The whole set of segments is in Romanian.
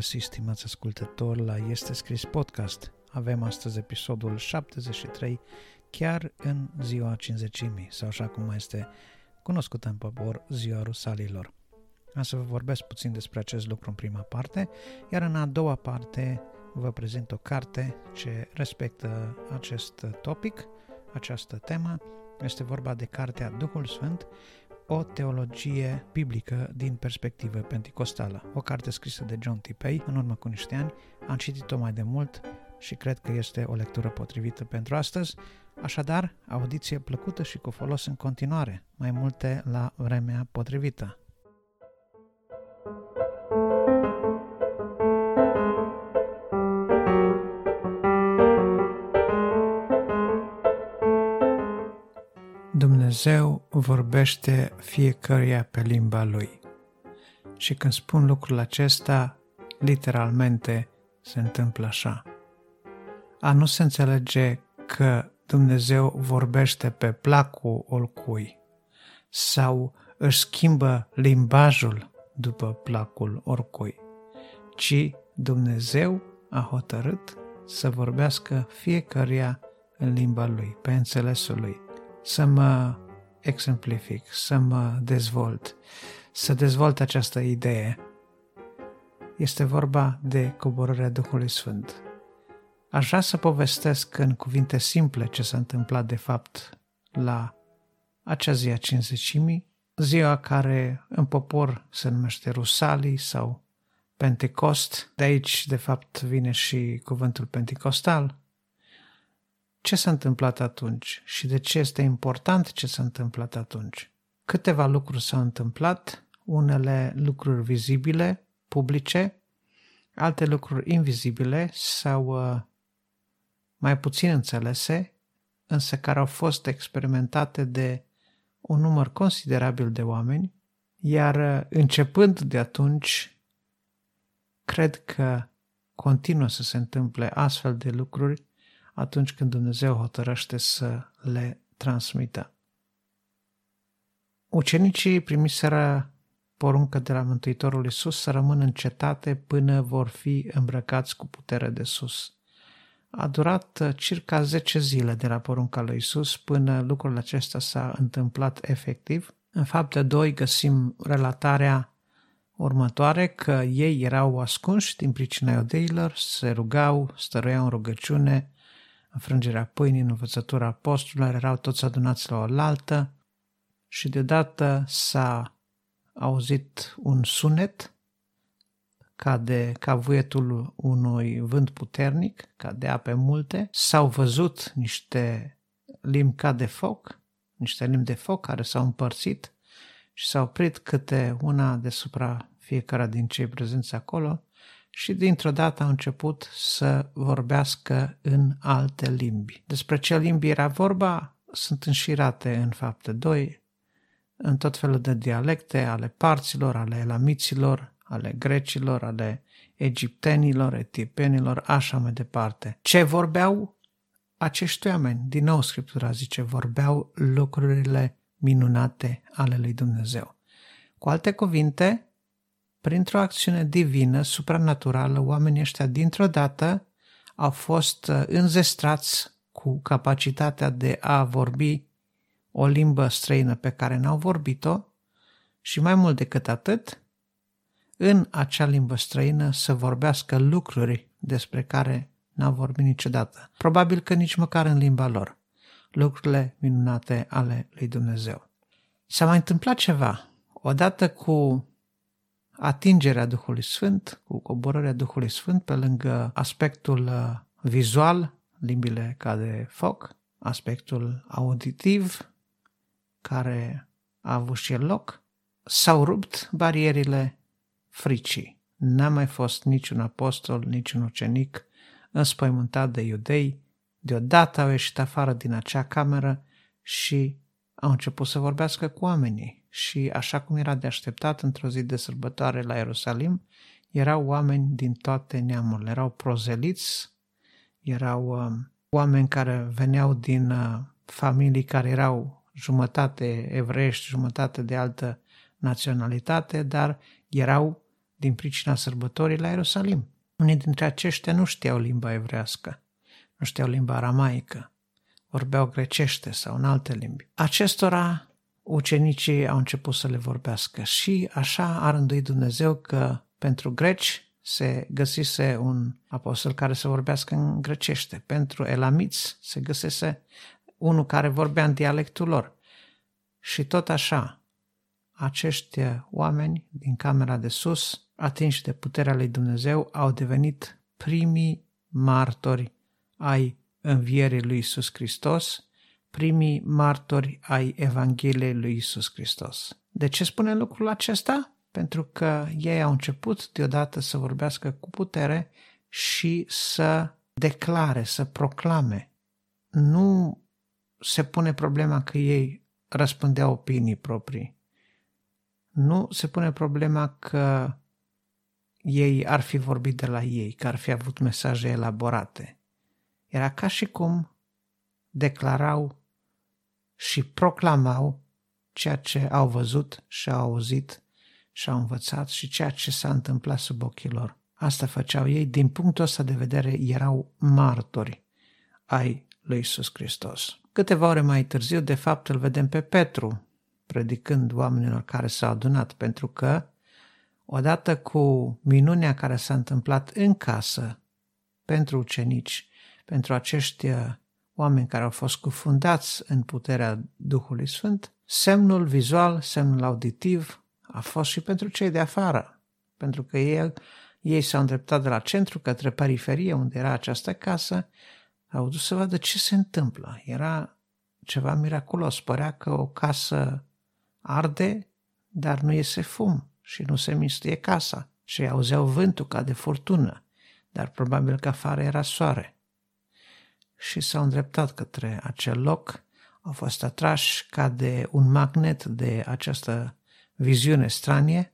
Bine v-am găsit, stimați ascultători, la Este Scris Podcast. Avem astăzi episodul 73, chiar în ziua cinzecimii, sau așa cum mai este cunoscută în popor, ziua rusalilor. Am să vă vorbesc puțin despre acest lucru în prima parte, iar în a doua parte vă prezint o carte ce respectă acest topic, această temă. Este vorba de cartea Duhul Sfânt, o teologie biblică din perspectivă penticostală. O carte scrisă de John Tipei în urmă cu niște ani. Am citit-o mai de mult și cred că este o lectură potrivită pentru astăzi. Așadar, audiție plăcută și cu folos în continuare, mai multe la vremea potrivită. Dumnezeu vorbește fiecăruia pe limba lui. Și când spun lucrul acesta, literalmente se întâmplă așa. A nu se înțelege că Dumnezeu vorbește pe placul oricui sau își schimbă limbajul după placul oricui, ci Dumnezeu a hotărât să vorbească fiecăruia în limba lui, pe înțelesul lui să mă exemplific, să mă dezvolt, să dezvolt această idee. Este vorba de coborârea Duhului Sfânt. Aș vrea să povestesc în cuvinte simple ce s-a întâmplat de fapt la acea zi a cinzecimii, ziua care în popor se numește Rusalii sau Pentecost. De aici, de fapt, vine și cuvântul pentecostal, ce s-a întâmplat atunci și de ce este important ce s-a întâmplat atunci. Câteva lucruri s-au întâmplat, unele lucruri vizibile, publice, alte lucruri invizibile sau uh, mai puțin înțelese, însă care au fost experimentate de un număr considerabil de oameni, iar uh, începând de atunci, cred că continuă să se întâmple astfel de lucruri atunci când Dumnezeu hotărăște să le transmită. Ucenicii primiseră poruncă de la Mântuitorul Iisus să rămână în cetate până vor fi îmbrăcați cu putere de sus. A durat circa 10 zile de la porunca lui Iisus până lucrul acesta s-a întâmplat efectiv. În fapte 2 găsim relatarea următoare că ei erau ascunși din pricina iudeilor, se rugau, stăruiau în rugăciune, înfrângerea pâinii, în învățătura apostolilor, erau toți adunați la oaltă și deodată s-a auzit un sunet ca de ca vuietul unui vânt puternic, ca de ape multe, s-au văzut niște limbi ca de foc, niște limbi de foc care s-au împărțit și s-au oprit câte una deasupra fiecare din cei prezenți acolo și dintr-o dată au început să vorbească în alte limbi. Despre ce limbi era vorba sunt înșirate în fapte 2, în tot felul de dialecte ale parților, ale elamiților, ale grecilor, ale egiptenilor, etiopenilor, așa mai departe. Ce vorbeau acești oameni? Din nou Scriptura zice, vorbeau lucrurile minunate ale lui Dumnezeu. Cu alte cuvinte, printr-o acțiune divină, supranaturală, oamenii ăștia dintr-o dată au fost uh, înzestrați cu capacitatea de a vorbi o limbă străină pe care n-au vorbit-o și mai mult decât atât, în acea limbă străină să vorbească lucruri despre care n-au vorbit niciodată. Probabil că nici măcar în limba lor. Lucrurile minunate ale lui Dumnezeu. S-a mai întâmplat ceva. Odată cu atingerea Duhului Sfânt, cu coborârea Duhului Sfânt pe lângă aspectul uh, vizual, limbile ca de foc, aspectul auditiv, care a avut și el loc, s-au rupt barierile fricii. N-a mai fost niciun apostol, niciun ucenic înspăimântat de iudei, deodată au ieșit afară din acea cameră și au început să vorbească cu oamenii și, așa cum era de așteptat într-o zi de sărbătoare la Ierusalim, erau oameni din toate neamurile, erau prozeliți, erau uh, oameni care veneau din uh, familii care erau jumătate evreiești, jumătate de altă naționalitate, dar erau din pricina sărbătorii la Ierusalim. Unii dintre aceștia nu știau limba evrească, nu știau limba aramaică, vorbeau grecește sau în alte limbi. Acestora ucenicii au început să le vorbească și așa a rânduit Dumnezeu că pentru greci se găsise un apostol care să vorbească în grecește. Pentru elamiți se găsese unul care vorbea în dialectul lor. Și tot așa, acești oameni din camera de sus, atinși de puterea lui Dumnezeu, au devenit primii martori ai învierii lui Isus Hristos, primii martori ai Evangheliei lui Isus Hristos. De ce spune lucrul acesta? Pentru că ei au început deodată să vorbească cu putere și să declare, să proclame. Nu se pune problema că ei răspundeau opinii proprii. Nu se pune problema că ei ar fi vorbit de la ei, că ar fi avut mesaje elaborate. Era ca și cum declarau și proclamau ceea ce au văzut și au auzit și au învățat și ceea ce s-a întâmplat sub ochii lor. Asta făceau ei, din punctul ăsta de vedere, erau martori ai lui Isus Hristos. Câteva ore mai târziu, de fapt, îl vedem pe Petru predicând oamenilor care s-au adunat, pentru că, odată cu minunea care s-a întâmplat în casă pentru ucenici, pentru acești uh, oameni care au fost cufundați în puterea Duhului Sfânt, semnul vizual, semnul auditiv a fost și pentru cei de afară, pentru că ei, ei s-au îndreptat de la centru către periferie unde era această casă au dus să vadă ce se întâmplă. Era ceva miraculos. Părea că o casă arde, dar nu iese fum și nu se mistuie casa. Și auzeau vântul ca de furtună, dar probabil că afară era soare. Și s-au îndreptat către acel loc, au fost atrași ca de un magnet de această viziune stranie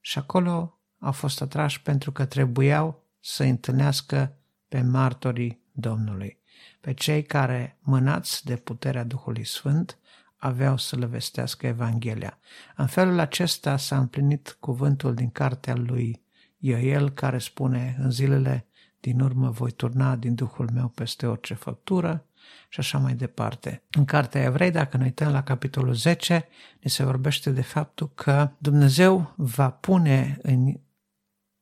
și acolo au fost atrași pentru că trebuiau să întâlnească pe martorii Domnului. Pe cei care, mânați de puterea Duhului Sfânt, aveau să le vestească Evanghelia. În felul acesta s-a împlinit cuvântul din cartea lui Ioel, care spune, în zilele din urmă voi turna din Duhul meu peste orice făptură și așa mai departe. În cartea Evrei, dacă ne uităm la capitolul 10, ne se vorbește de faptul că Dumnezeu va pune în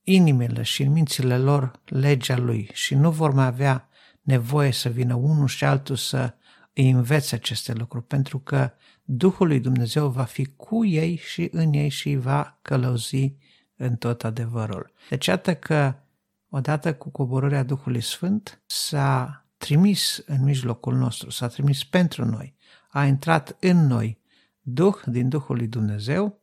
inimile și în mințile lor legea lui și nu vor mai avea nevoie să vină unul și altul să îi învețe aceste lucruri, pentru că Duhul lui Dumnezeu va fi cu ei și în ei și îi va călăuzi în tot adevărul. Deci iată că odată cu coborârea Duhului Sfânt s-a trimis în mijlocul nostru, s-a trimis pentru noi, a intrat în noi Duh din Duhul lui Dumnezeu,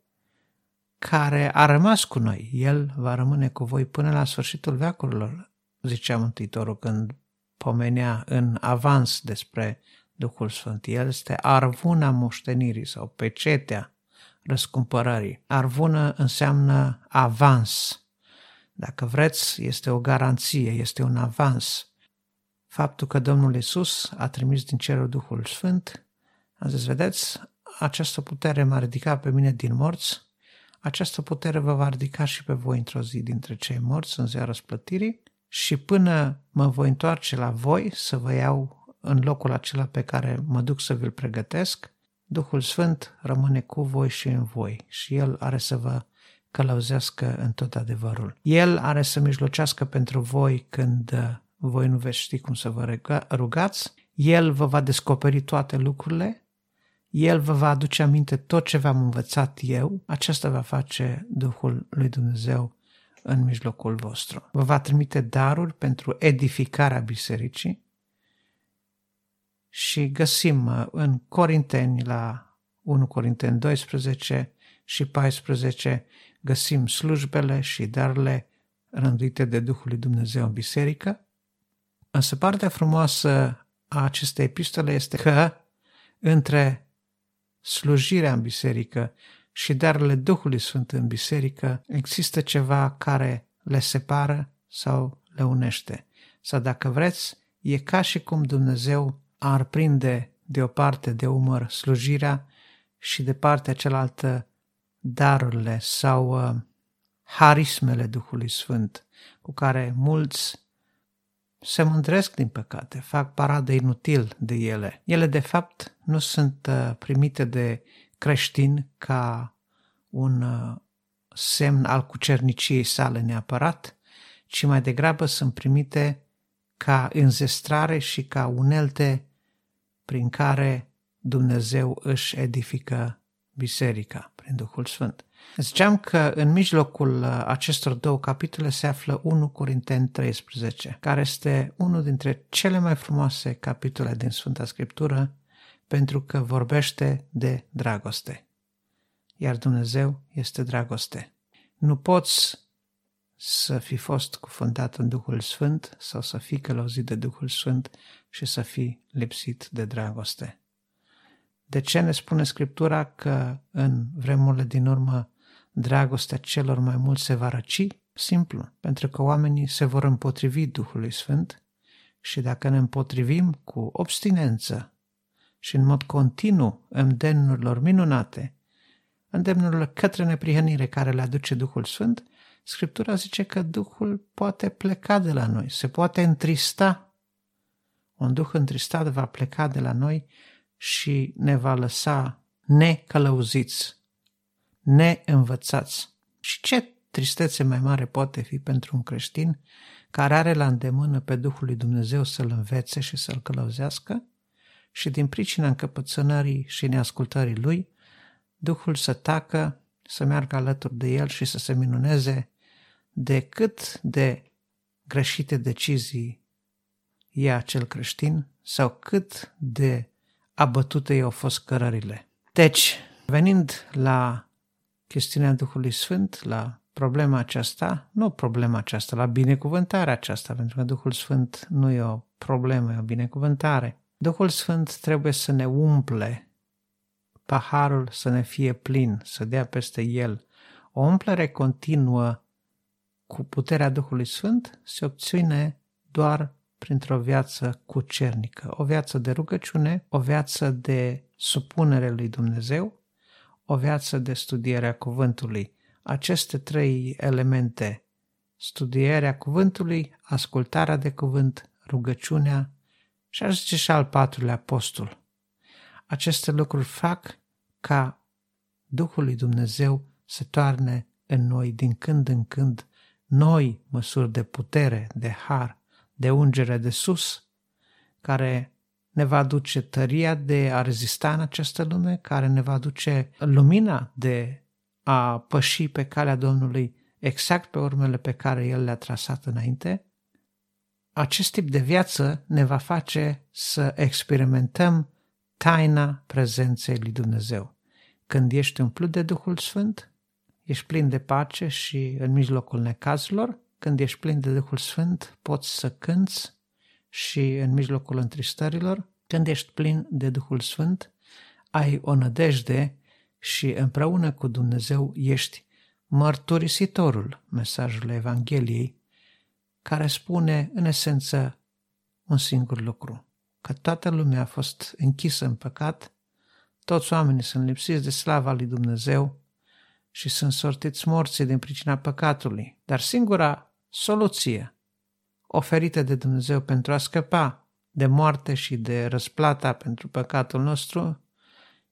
care a rămas cu noi. El va rămâne cu voi până la sfârșitul veacurilor, zicea Mântuitorul când pomenea în avans despre Duhul Sfânt. El este arvuna moștenirii sau pecetea răscumpărării. Arvună înseamnă avans. Dacă vreți, este o garanție, este un avans. Faptul că Domnul Isus a trimis din cerul Duhul Sfânt, a zis, vedeți, această putere m-a ridicat pe mine din morți, această putere vă va ridica și pe voi într-o zi dintre cei morți în ziua răsplătirii și până mă voi întoarce la voi să vă iau în locul acela pe care mă duc să vi-l pregătesc, Duhul Sfânt rămâne cu voi și în voi și El are să vă călăuzească în tot adevărul. El are să mijlocească pentru voi când uh, voi nu veți ști cum să vă rugați, El vă va descoperi toate lucrurile, El vă va aduce aminte tot ce v-am învățat eu, aceasta va face Duhul lui Dumnezeu în mijlocul vostru. Vă va trimite daruri pentru edificarea bisericii și găsim uh, în Corinteni la 1 Corinteni 12 și 14 găsim slujbele și darurile rânduite de Duhul lui Dumnezeu în biserică. Însă partea frumoasă a acestei epistole este că între slujirea în biserică și darurile Duhului Sfânt în biserică, există ceva care le separă sau le unește. Sau dacă vreți, e ca și cum Dumnezeu ar prinde de o parte de umăr slujirea și de partea cealaltă darurile sau uh, harismele Duhului Sfânt, cu care mulți se mândresc din păcate, fac paradă inutil de ele. Ele, de fapt, nu sunt uh, primite de creștini ca un uh, semn al cucerniciei sale neapărat, ci mai degrabă sunt primite ca înzestrare și ca unelte prin care Dumnezeu își edifică biserica prin Duhul Sfânt. Ziceam că în mijlocul uh, acestor două capitole se află 1 Corinteni 13, care este unul dintre cele mai frumoase capitole din Sfânta Scriptură, pentru că vorbește de dragoste. Iar Dumnezeu este dragoste. Nu poți să fi fost cufundat în Duhul Sfânt sau să fii călăuzit de Duhul Sfânt și să fii lipsit de dragoste. De ce ne spune Scriptura că în vremurile din urmă dragostea celor mai mulți se va răci? Simplu, pentru că oamenii se vor împotrivi Duhului Sfânt și dacă ne împotrivim cu obstinență și în mod continuu îndemnurilor minunate, îndemnurilor către neprihănire care le aduce Duhul Sfânt, Scriptura zice că Duhul poate pleca de la noi, se poate întrista. Un Duh întristat va pleca de la noi și ne va lăsa necălăuziți, neînvățați. Și ce tristețe mai mare poate fi pentru un creștin care are la îndemână pe Duhul lui Dumnezeu să-l învețe și să-l călăuzească și din pricina încăpățânării și neascultării lui, Duhul să tacă, să meargă alături de el și să se minuneze de cât de greșite decizii ia acel creștin sau cât de abătute i-au fost cărările. Deci, venind la chestiunea Duhului Sfânt, la problema aceasta, nu problema aceasta, la binecuvântarea aceasta, pentru că Duhul Sfânt nu e o problemă, e o binecuvântare. Duhul Sfânt trebuie să ne umple, paharul să ne fie plin, să dea peste el. O umplere continuă cu puterea Duhului Sfânt se obține doar printr-o viață cucernică, o viață de rugăciune, o viață de supunere lui Dumnezeu, o viață de studiere a cuvântului. Aceste trei elemente, studierea cuvântului, ascultarea de cuvânt, rugăciunea și aș zice și al patrulea apostol. Aceste lucruri fac ca Duhul lui Dumnezeu să toarne în noi din când în când noi măsuri de putere, de har, de ungere de sus, care ne va aduce tăria de a rezista în această lume, care ne va aduce lumina de a păși pe calea Domnului exact pe urmele pe care El le-a trasat înainte, acest tip de viață ne va face să experimentăm taina prezenței lui Dumnezeu. Când ești umplut de Duhul Sfânt, ești plin de pace și în mijlocul necazurilor, când ești plin de Duhul Sfânt, poți să cânți și în mijlocul întristărilor, când ești plin de Duhul Sfânt, ai o nădejde și împreună cu Dumnezeu ești mărturisitorul mesajului Evangheliei, care spune în esență un singur lucru, că toată lumea a fost închisă în păcat, toți oamenii sunt lipsiți de slava lui Dumnezeu și sunt sortiți morții din pricina păcatului. Dar singura soluție oferită de Dumnezeu pentru a scăpa de moarte și de răsplata pentru păcatul nostru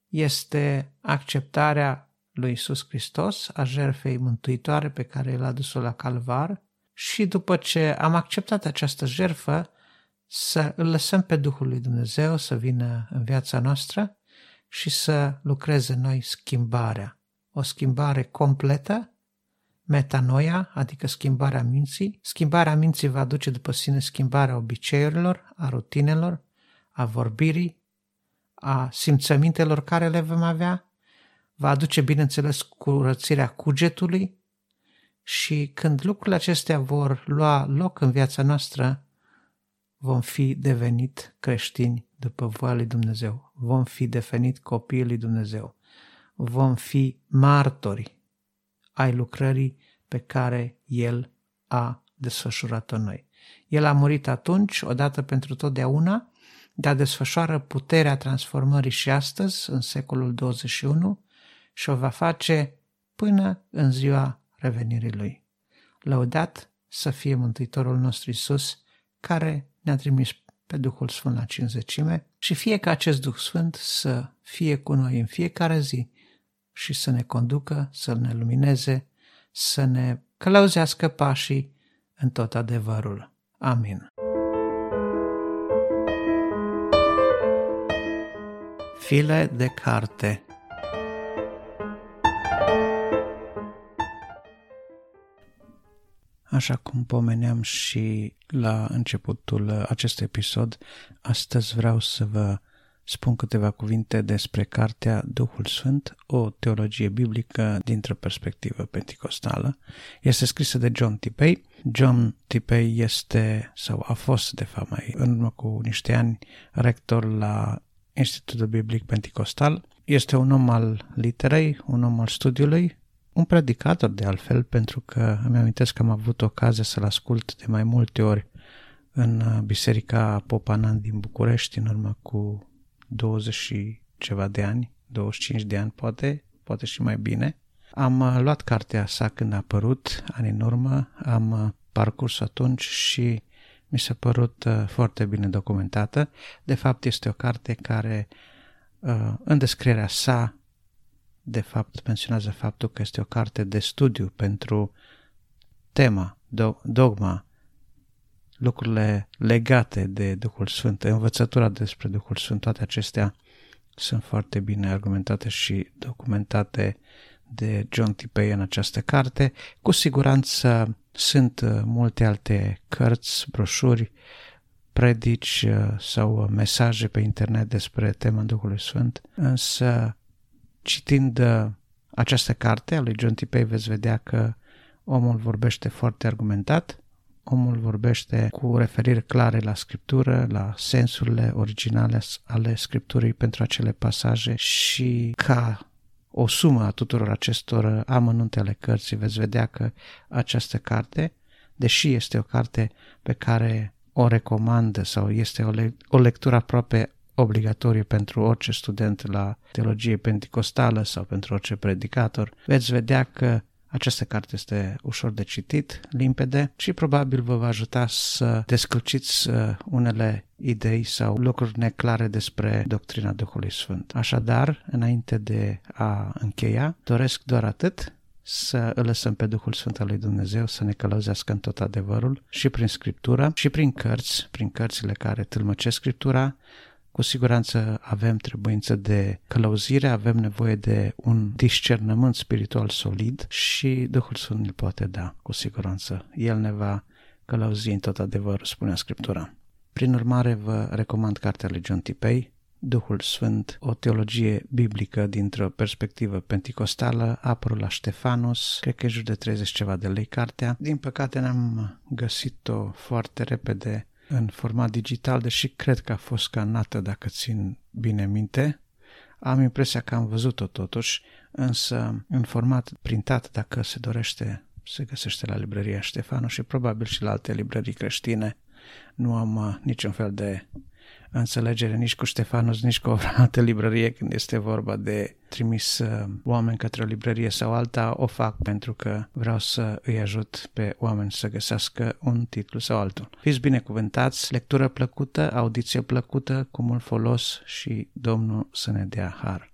este acceptarea lui Isus Hristos, a jertfei mântuitoare pe care El a dus-o la calvar. Și după ce am acceptat această jertfă, să îl lăsăm pe Duhul lui Dumnezeu să vină în viața noastră și să lucreze noi schimbarea. O schimbare completă, metanoia, adică schimbarea minții. Schimbarea minții va aduce după sine schimbarea obiceiurilor, a rutinelor, a vorbirii, a simțămintelor care le vom avea, va aduce, bineînțeles, curățirea cugetului și când lucrurile acestea vor lua loc în viața noastră, vom fi devenit creștini după voia lui Dumnezeu. Vom fi devenit copiii lui Dumnezeu vom fi martori ai lucrării pe care El a desfășurat-o noi. El a murit atunci, odată pentru totdeauna, dar desfășoară puterea transformării și astăzi, în secolul 21, și o va face până în ziua revenirii Lui. Lăudat să fie Mântuitorul nostru Isus, care ne-a trimis pe Duhul Sfânt la cinzecime și fie ca acest Duh Sfânt să fie cu noi în fiecare zi și să ne conducă, să ne lumineze, să ne călăuzească pașii în tot adevărul. Amin. File de carte Așa cum pomeneam și la începutul acestui episod, astăzi vreau să vă spun câteva cuvinte despre cartea Duhul Sfânt, o teologie biblică dintr-o perspectivă penticostală. Este scrisă de John Tipei. John Tipei este, sau a fost de fapt mai în urmă cu niște ani, rector la Institutul Biblic Penticostal. Este un om al literei, un om al studiului, un predicator de altfel, pentru că îmi amintesc că am avut ocazia să-l ascult de mai multe ori în Biserica Popanan din București, în urmă cu 20 și ceva de ani, 25 de ani poate, poate și mai bine. Am uh, luat cartea sa când a apărut, ani în urmă, am uh, parcurs atunci și mi s-a părut uh, foarte bine documentată. De fapt, este o carte care, în descrierea sa, de fapt, menționează faptul că este o carte de studiu pentru tema, dogma, lucrurile legate de Duhul Sfânt, învățătura despre Duhul Sfânt, toate acestea sunt foarte bine argumentate și documentate de John Tipei în această carte. Cu siguranță sunt uh, multe alte cărți, broșuri, predici uh, sau mesaje pe internet despre tema Duhului Sfânt, însă citind uh, această carte a lui John Tipei veți vedea că omul vorbește foarte argumentat, omul vorbește cu referiri clare la scriptură, la sensurile originale ale scripturii pentru acele pasaje și ca o sumă a tuturor acestor amănunte ale cărții veți vedea că această carte, deși este o carte pe care o recomandă sau este o, le- o lectură aproape obligatorie pentru orice student la teologie pentecostală sau pentru orice predicator, veți vedea că această carte este ușor de citit, limpede și probabil vă va ajuta să descălciți uh, unele idei sau lucruri neclare despre doctrina Duhului Sfânt. Așadar, înainte de a încheia, doresc doar atât, să îl lăsăm pe Duhul Sfânt al lui Dumnezeu să ne călăuzească în tot adevărul și prin Scriptura și prin cărți, prin cărțile care tâlmăcesc Scriptura, cu siguranță avem trebuință de călăuzire, avem nevoie de un discernământ spiritual solid și Duhul Sfânt îl poate da, cu siguranță. El ne va călăuzi în tot adevărul, spune Scriptura. Prin urmare, vă recomand cartea lui John Tipei, Duhul Sfânt, o teologie biblică dintr-o perspectivă penticostală, apărul la Ștefanus, cred că e jur de 30 ceva de lei cartea. Din păcate n-am găsit-o foarte repede în format digital, deși cred că a fost scanată, dacă țin bine minte. Am impresia că am văzut-o totuși, însă în format printat, dacă se dorește, se găsește la librăria Ștefanu și probabil și la alte librării creștine. Nu am uh, niciun fel de înțelegere nici cu Ștefanus, nici cu o altă librărie când este vorba de trimis uh, oameni către o librărie sau alta, o fac pentru că vreau să îi ajut pe oameni să găsească un titlu sau altul. Fiți binecuvântați, lectură plăcută, audiție plăcută, cu mult folos și Domnul să ne dea har.